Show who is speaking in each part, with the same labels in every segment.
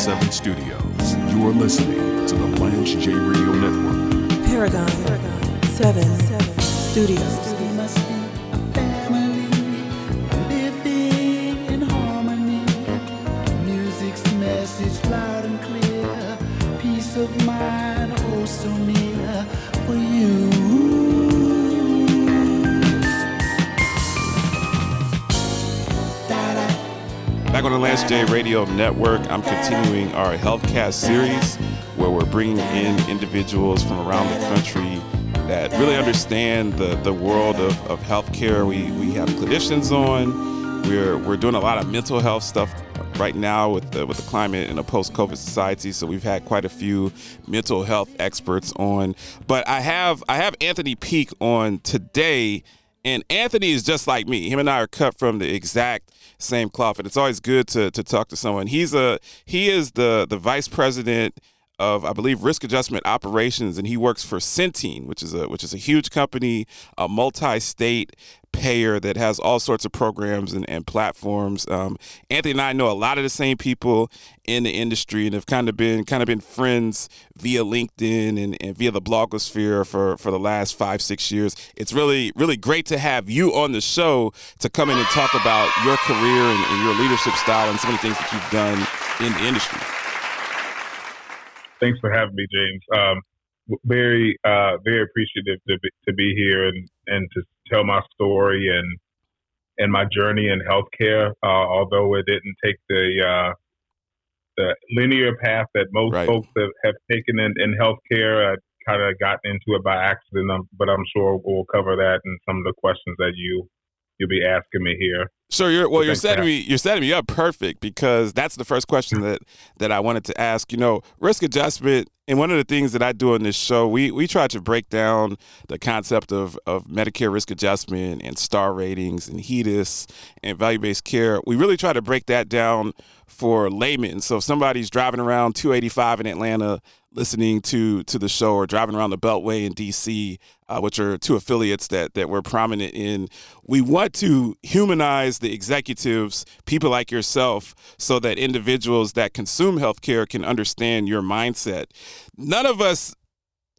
Speaker 1: 98.7 Studios. You are listening to the Lance J Radio Network.
Speaker 2: Paragon, Paragon 7, 7 Studios.
Speaker 3: of mine, oh so near for you.
Speaker 4: Back on the Lance J Radio Network, I'm continuing our HealthCast series where we're bringing in individuals from around the country that really understand the, the world of, of healthcare. We, we have clinicians on. We're, we're doing a lot of mental health stuff right now with the with the climate in a post-COVID society. So we've had quite a few mental health experts on. But I have I have Anthony Peak on today, and Anthony is just like me. Him and I are cut from the exact same cloth, and it's always good to to talk to someone. He's a he is the the vice president of I believe risk adjustment operations, and he works for Centene, which is a which is a huge company, a multi-state payer that has all sorts of programs and, and platforms. Um, Anthony and I know a lot of the same people in the industry and have kind of been kind of been friends via LinkedIn and, and via the blogosphere for, for the last five, six years. It's really, really great to have you on the show to come in and talk about your career and, and your leadership style and some of the things that you've done in the industry.
Speaker 5: Thanks for having me, James. Um, very, uh, very appreciative to be, to be here and, and to tell my story and and my journey in healthcare. Uh, although it didn't take the uh, the linear path that most right. folks have, have taken in, in healthcare, I kind of got into it by accident. Um, but I'm sure we'll cover that in some of the questions that you you'll be asking me here.
Speaker 4: So you're well, you're setting me you're setting me up perfect because that's the first question that that I wanted to ask. You know, risk adjustment, and one of the things that I do on this show, we we try to break down the concept of of Medicare risk adjustment and star ratings and HEDIS and value based care. We really try to break that down for laymen. So if somebody's driving around 285 in Atlanta listening to to the show or driving around the Beltway in DC, uh, which are two affiliates that that we're prominent in. We want to humanize the executives, people like yourself, so that individuals that consume healthcare can understand your mindset. None of us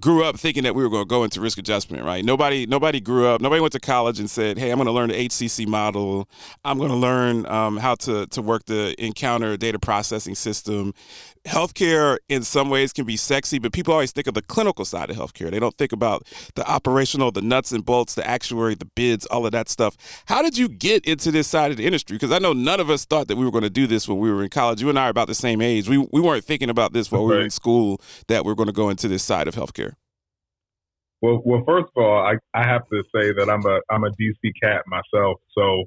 Speaker 4: grew up thinking that we were going to go into risk adjustment, right? Nobody, nobody grew up. Nobody went to college and said, "Hey, I'm going to learn the HCC model. I'm going to learn um, how to to work the encounter data processing system." Healthcare, in some ways, can be sexy, but people always think of the clinical side of healthcare. They don't think about the operational, the nuts and bolts, the actuary, the bids, all of that stuff. How did you get into this side of the industry? Because I know none of us thought that we were going to do this when we were in college. You and I are about the same age. We we weren't thinking about this while we were in school that we we're going to go into this side of healthcare.
Speaker 5: Well, well, first of all, I, I have to say that I'm a I'm a DC cat myself. So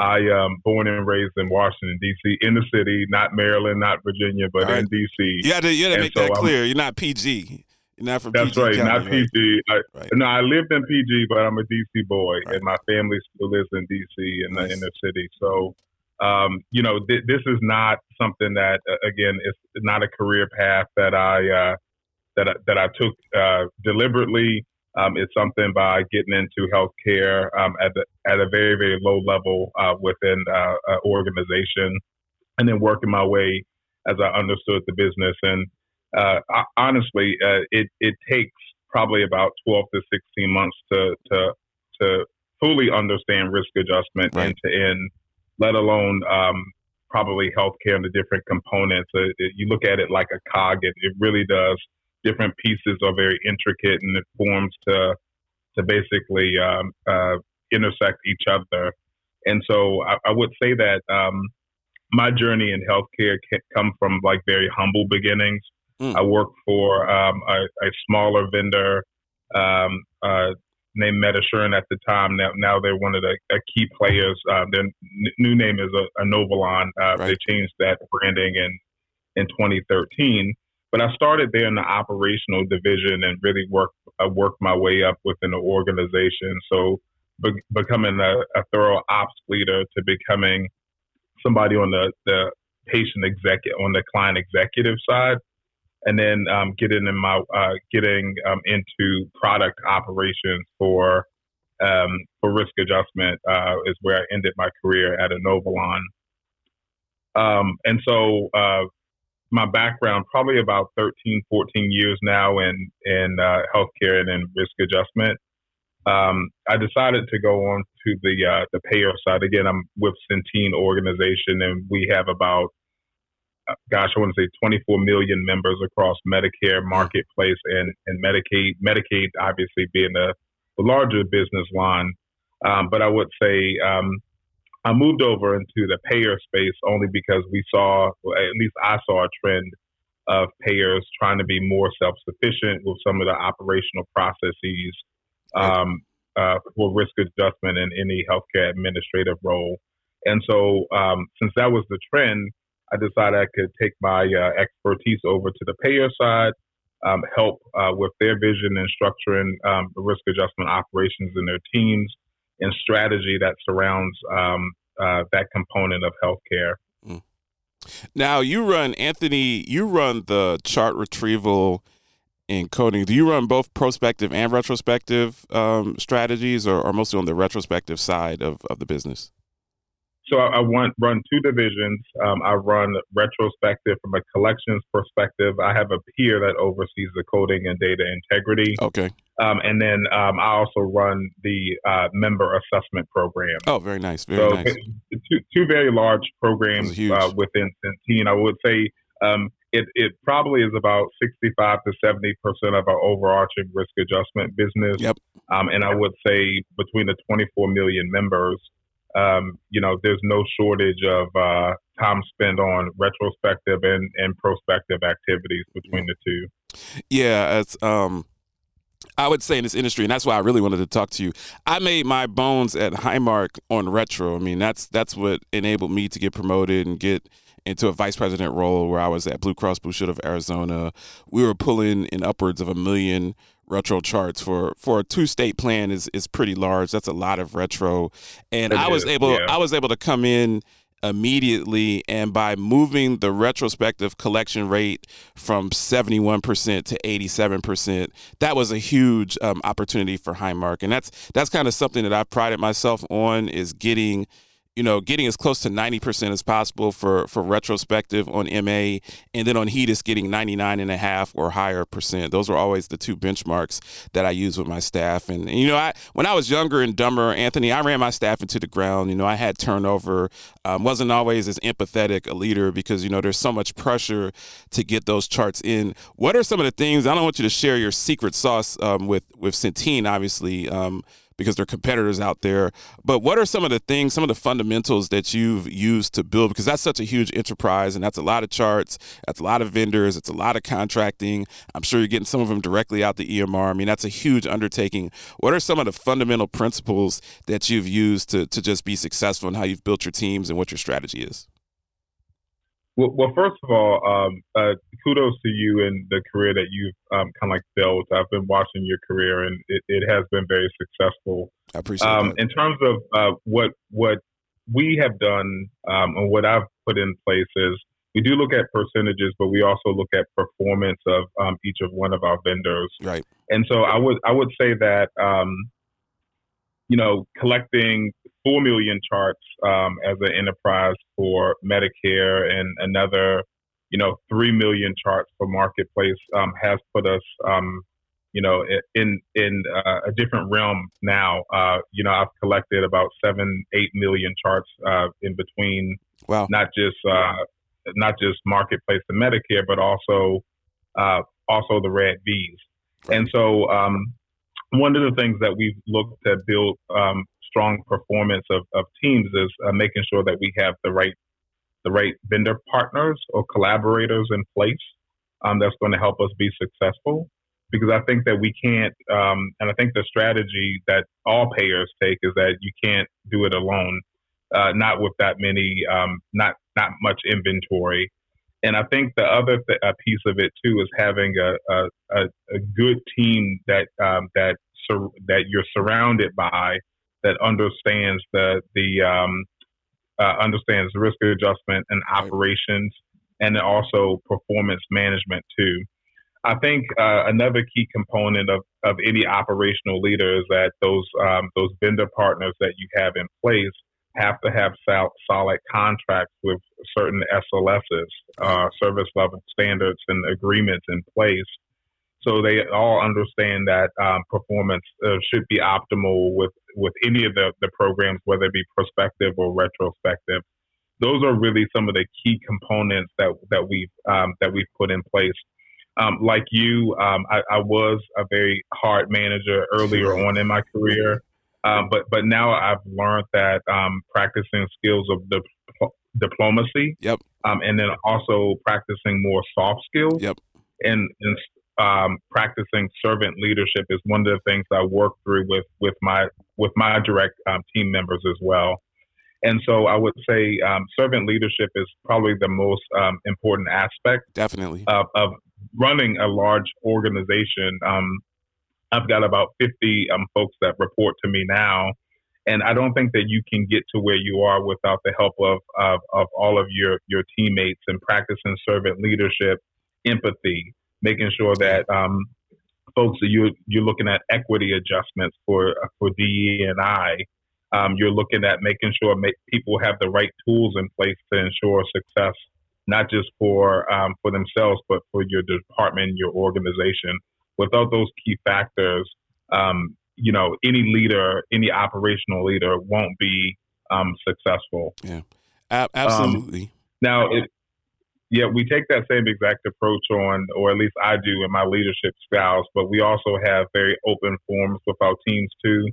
Speaker 5: I am born and raised in Washington D.C. in the city, not Maryland, not Virginia, but right. in D.C.
Speaker 4: You had to, you had to make so that clear. I'm, You're not PG. You're not from
Speaker 5: that's
Speaker 4: PG
Speaker 5: right,
Speaker 4: County,
Speaker 5: not
Speaker 4: right?
Speaker 5: PG. I, right. No, I lived in PG, but I'm a DC boy, and my family still lives in DC in nice. the inner city. So, um, you know, th- this is not something that, uh, again, it's not a career path that I uh, that I, that I took uh, deliberately. Um, it's something by getting into healthcare um, at the, at a very very low level uh, within uh, an organization, and then working my way as I understood the business. And uh, I, honestly, uh, it it takes probably about twelve to sixteen months to to to fully understand risk adjustment right. end to end, let alone um, probably healthcare and the different components. Uh, you look at it like a cog; it, it really does different pieces are very intricate and it forms to to basically um, uh, intersect each other. And so I, I would say that um, my journey in healthcare come from like very humble beginnings. Mm. I worked for um, a, a, smaller vendor um, uh, named Medassurant at the time. Now, now they're one of the key players. Uh, their n- new name is a, Inovalon. Uh, right. They changed that branding in in 2013. But I started there in the operational division and really worked worked my way up within the organization. So be- becoming a, a, thorough ops leader to becoming somebody on the, the patient executive on the client executive side, and then um, getting in my uh, getting um, into product operations for um, for risk adjustment uh, is where I ended my career at Inovalon. Um, and so uh, my background, probably about 13, 14 years now in in uh, healthcare and in risk adjustment. Um, I decided to go on to the uh, the payer side. Again, I'm with Centene organization, and we have about uh, gosh, I want to say 24 million members across Medicare, Marketplace, and and Medicaid. Medicaid, obviously, being the, the larger business line, um, but I would say um, I moved over into the payer space only because we saw, at least I saw a trend of payers trying to be more self-sufficient with some of the operational processes um, uh, for risk adjustment in any healthcare administrative role. And so, um, since that was the trend, I decided I could take my uh, expertise over to the payer side, um, help uh, with their vision and structuring um, risk adjustment operations in their teams, and strategy that surrounds um, uh, that component of healthcare. Mm.
Speaker 4: Now, you run, Anthony, you run the chart retrieval and coding. Do you run both prospective and retrospective um, strategies, or, or mostly on the retrospective side of, of the business?
Speaker 5: So I, I want, run two divisions. Um, I run retrospective from a collections perspective. I have a peer that oversees the coding and data integrity.
Speaker 4: Okay.
Speaker 5: Um, and then um, I also run the uh, member assessment program.
Speaker 4: Oh, very nice. Very so nice.
Speaker 5: Two, two very large programs uh, within Centene. I would say um, it, it probably is about 65 to 70 percent of our overarching risk adjustment business.
Speaker 4: Yep.
Speaker 5: Um, and I would say between the 24 million members, um, you know, there's no shortage of uh, time spent on retrospective and, and prospective activities between the two.
Speaker 4: Yeah, it's um, I would say in this industry, and that's why I really wanted to talk to you. I made my bones at Highmark on retro. I mean, that's that's what enabled me to get promoted and get into a vice president role where I was at Blue Cross Blue Shield of Arizona. We were pulling in upwards of a million retro charts for for a two state plan is is pretty large. That's a lot of retro, and it I was is, able yeah. I was able to come in immediately and by moving the retrospective collection rate from 71% to 87% that was a huge um, opportunity for highmark. And that's that's kind of something that i prided myself on is getting you know, getting as close to 90% as possible for, for retrospective on MA, and then on HEDIS getting 99 and a half or higher percent. Those are always the two benchmarks that I use with my staff. And, and, you know, I when I was younger and dumber, Anthony, I ran my staff into the ground. You know, I had turnover, um, wasn't always as empathetic a leader because, you know, there's so much pressure to get those charts in. What are some of the things, I don't want you to share your secret sauce um, with, with Centene, obviously, um, because there are competitors out there. But what are some of the things, some of the fundamentals that you've used to build? Because that's such a huge enterprise and that's a lot of charts, that's a lot of vendors, it's a lot of contracting. I'm sure you're getting some of them directly out the EMR. I mean, that's a huge undertaking. What are some of the fundamental principles that you've used to, to just be successful and how you've built your teams and what your strategy is?
Speaker 5: Well, well, first of all, um, uh, kudos to you and the career that you've um, kind of like built. I've been watching your career, and it, it has been very successful.
Speaker 4: I appreciate um.
Speaker 5: In terms of uh, what what we have done um, and what I've put in place is we do look at percentages, but we also look at performance of um, each of one of our vendors.
Speaker 4: Right.
Speaker 5: And so I would I would say that um, you know collecting four million charts um, as an enterprise for Medicare and another, you know, three million charts for Marketplace um, has put us, um, you know, in in uh, a different realm now. Uh, you know, I've collected about seven, eight million charts uh, in between,
Speaker 4: wow.
Speaker 5: not just uh, not just Marketplace and Medicare, but also uh, also the RADV's. And so, um, one of the things that we've looked to build um, strong performance of, of teams is uh, making sure that we have the right the right vendor partners or collaborators in place um, that's going to help us be successful. Because I think that we can't, um, and I think the strategy that all payers take is that you can't do it alone, uh, not with that many, um, not not much inventory. And I think the other th- piece of it too is having a a, a, a good team that um, that sur- that you're surrounded by that understands the the um, uh, understands risk adjustment and operations, and also performance management too. I think uh, another key component of, of any operational leader is that those um, those vendor partners that you have in place have to have sol- solid contracts with certain SLSs, uh, service level standards and agreements in place. So they all understand that um, performance uh, should be optimal with, with any of the, the programs, whether it be prospective or retrospective. Those are really some of the key components that, that we've um, that we've put in place. Um, like you, um, I, I, was a very hard manager earlier on in my career. Um, but but now I've learned that um, practicing skills of dip- diplomacy.
Speaker 4: Yep.
Speaker 5: Um, and then also practicing more soft skills.
Speaker 4: Yep.
Speaker 5: And, and um, practicing servant leadership is one of the things I work through with with my with my direct um, team members as well. And so I would say um, servant leadership is probably the most important aspect.
Speaker 4: Definitely.
Speaker 5: Of, of running a large organization. Um, I've got about 50 um, folks that report to me now. And I don't think that you can get to where you are without the help of, of, of all of your, your teammates and practicing servant leadership, empathy, making sure that um, folks you, you're looking at equity adjustments for, for DE and I. Um, you're looking at making sure make, people have the right tools in place to ensure success, not just for um, for themselves, but for your department, your organization without those key factors, um, you know, any leader, any operational leader won't be um, successful.
Speaker 4: Yeah, A- absolutely. Um,
Speaker 5: now, it, yeah, we take that same exact approach on, or at least I do in my leadership styles, but we also have very open forums with our teams too.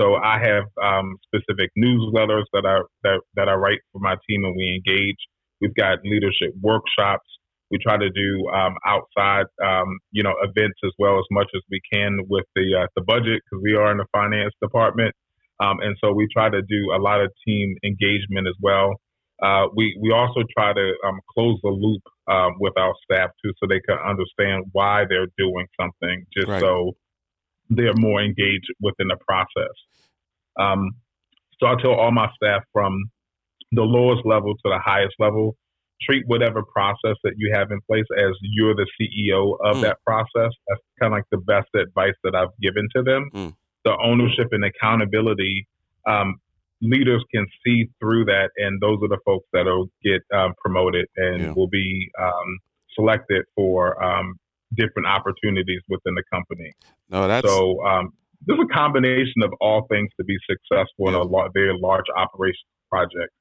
Speaker 5: So I have um, specific newsletters that I that, that I write for my team, and we engage. We've got leadership workshops we try to do um, outside, um, you know, events as well as much as we can with the uh, the budget because we are in the finance department, um, and so we try to do a lot of team engagement as well. Uh, we we also try to um, close the loop uh, with our staff too, so they can understand why they're doing something, just right. so they're more engaged within the process. Um, so I tell all my staff from the lowest level to the highest level treat whatever process that you have in place as you're the CEO of mm. that process. That's kind of like the best advice that I've given to them. Mm. The ownership and accountability, um, leaders can see through that, and those are the folks that'll get um, promoted and yeah. will be um, selected for um, different opportunities within the company.
Speaker 4: No, that's
Speaker 5: so. Um, there's a combination of all things to be successful yeah. in a very large operation project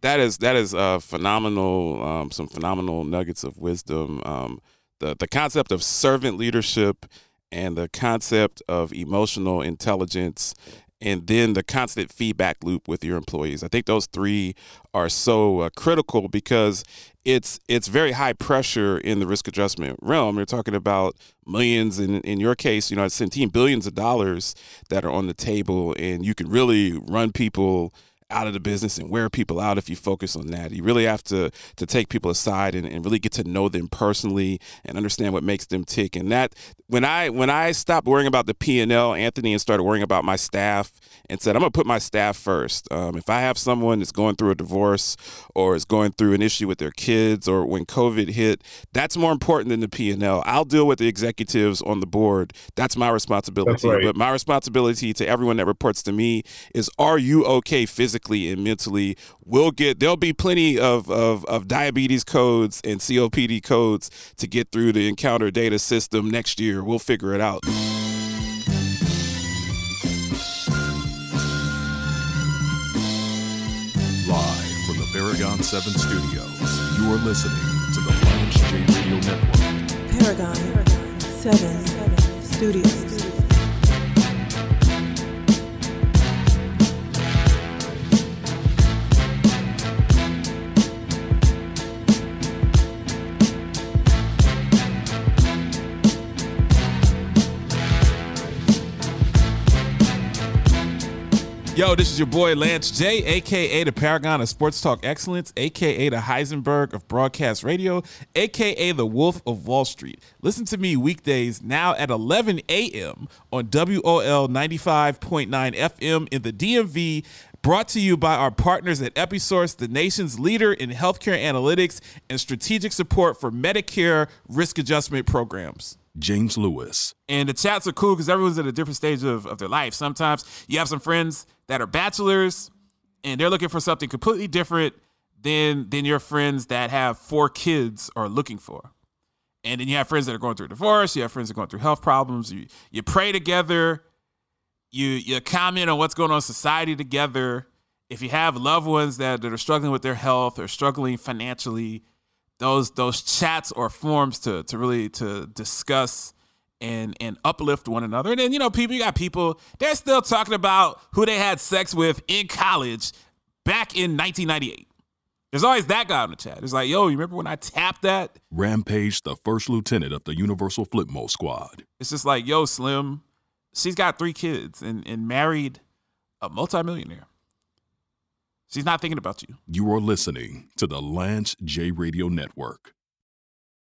Speaker 4: that is that is uh, phenomenal. Um, some phenomenal nuggets of wisdom. Um, the the concept of servant leadership and the concept of emotional intelligence and then the constant feedback loop with your employees. I think those three are so uh, critical because it's it's very high pressure in the risk adjustment realm. You're talking about millions, in in your case, you know, it's 17 billions of dollars that are on the table, and you can really run people out of the business and wear people out if you focus on that. You really have to to take people aside and, and really get to know them personally and understand what makes them tick. And that when I when I stopped worrying about the P and L, Anthony, and started worrying about my staff and said, I'm gonna put my staff first. Um, if I have someone that's going through a divorce or is going through an issue with their kids or when COVID hit, that's more important than the P and L. I'll deal with the executives on the board. That's my responsibility. That's right. But my responsibility to everyone that reports to me is, are you okay physically? Physically and mentally. We'll get there'll be plenty of, of, of diabetes codes and COPD codes to get through the encounter data system next year. We'll figure it out.
Speaker 1: Live from the Paragon 7 studios, you are listening to the Lance J Radio Network.
Speaker 2: Paragon, Paragon 7 Studios.
Speaker 4: Yo, this is your boy Lance J, aka the Paragon of Sports Talk Excellence, aka the Heisenberg of Broadcast Radio, aka the Wolf of Wall Street. Listen to me weekdays now at 11 a.m. on WOL 95.9 FM in the DMV. Brought to you by our partners at Episource, the nation's leader in healthcare analytics and strategic support for Medicare risk adjustment programs.
Speaker 1: James Lewis.
Speaker 4: And the chats are cool because everyone's at a different stage of, of their life. Sometimes you have some friends that are bachelors and they're looking for something completely different than than your friends that have four kids are looking for. And then you have friends that are going through divorce, you have friends that are going through health problems, you you pray together, you you comment on what's going on in society together. If you have loved ones that, that are struggling with their health or struggling financially, those those chats or forums to to really to discuss and and uplift one another. And then you know, people you got people they're still talking about who they had sex with in college back in 1998. There's always that guy in the chat. It's like, yo, you remember when I tapped that?
Speaker 1: Rampage, the first lieutenant of the Universal Flipmo Squad.
Speaker 4: It's just like, yo, Slim, she's got three kids and, and married a multimillionaire. She's not thinking about you.
Speaker 1: You are listening to the Lance J Radio Network.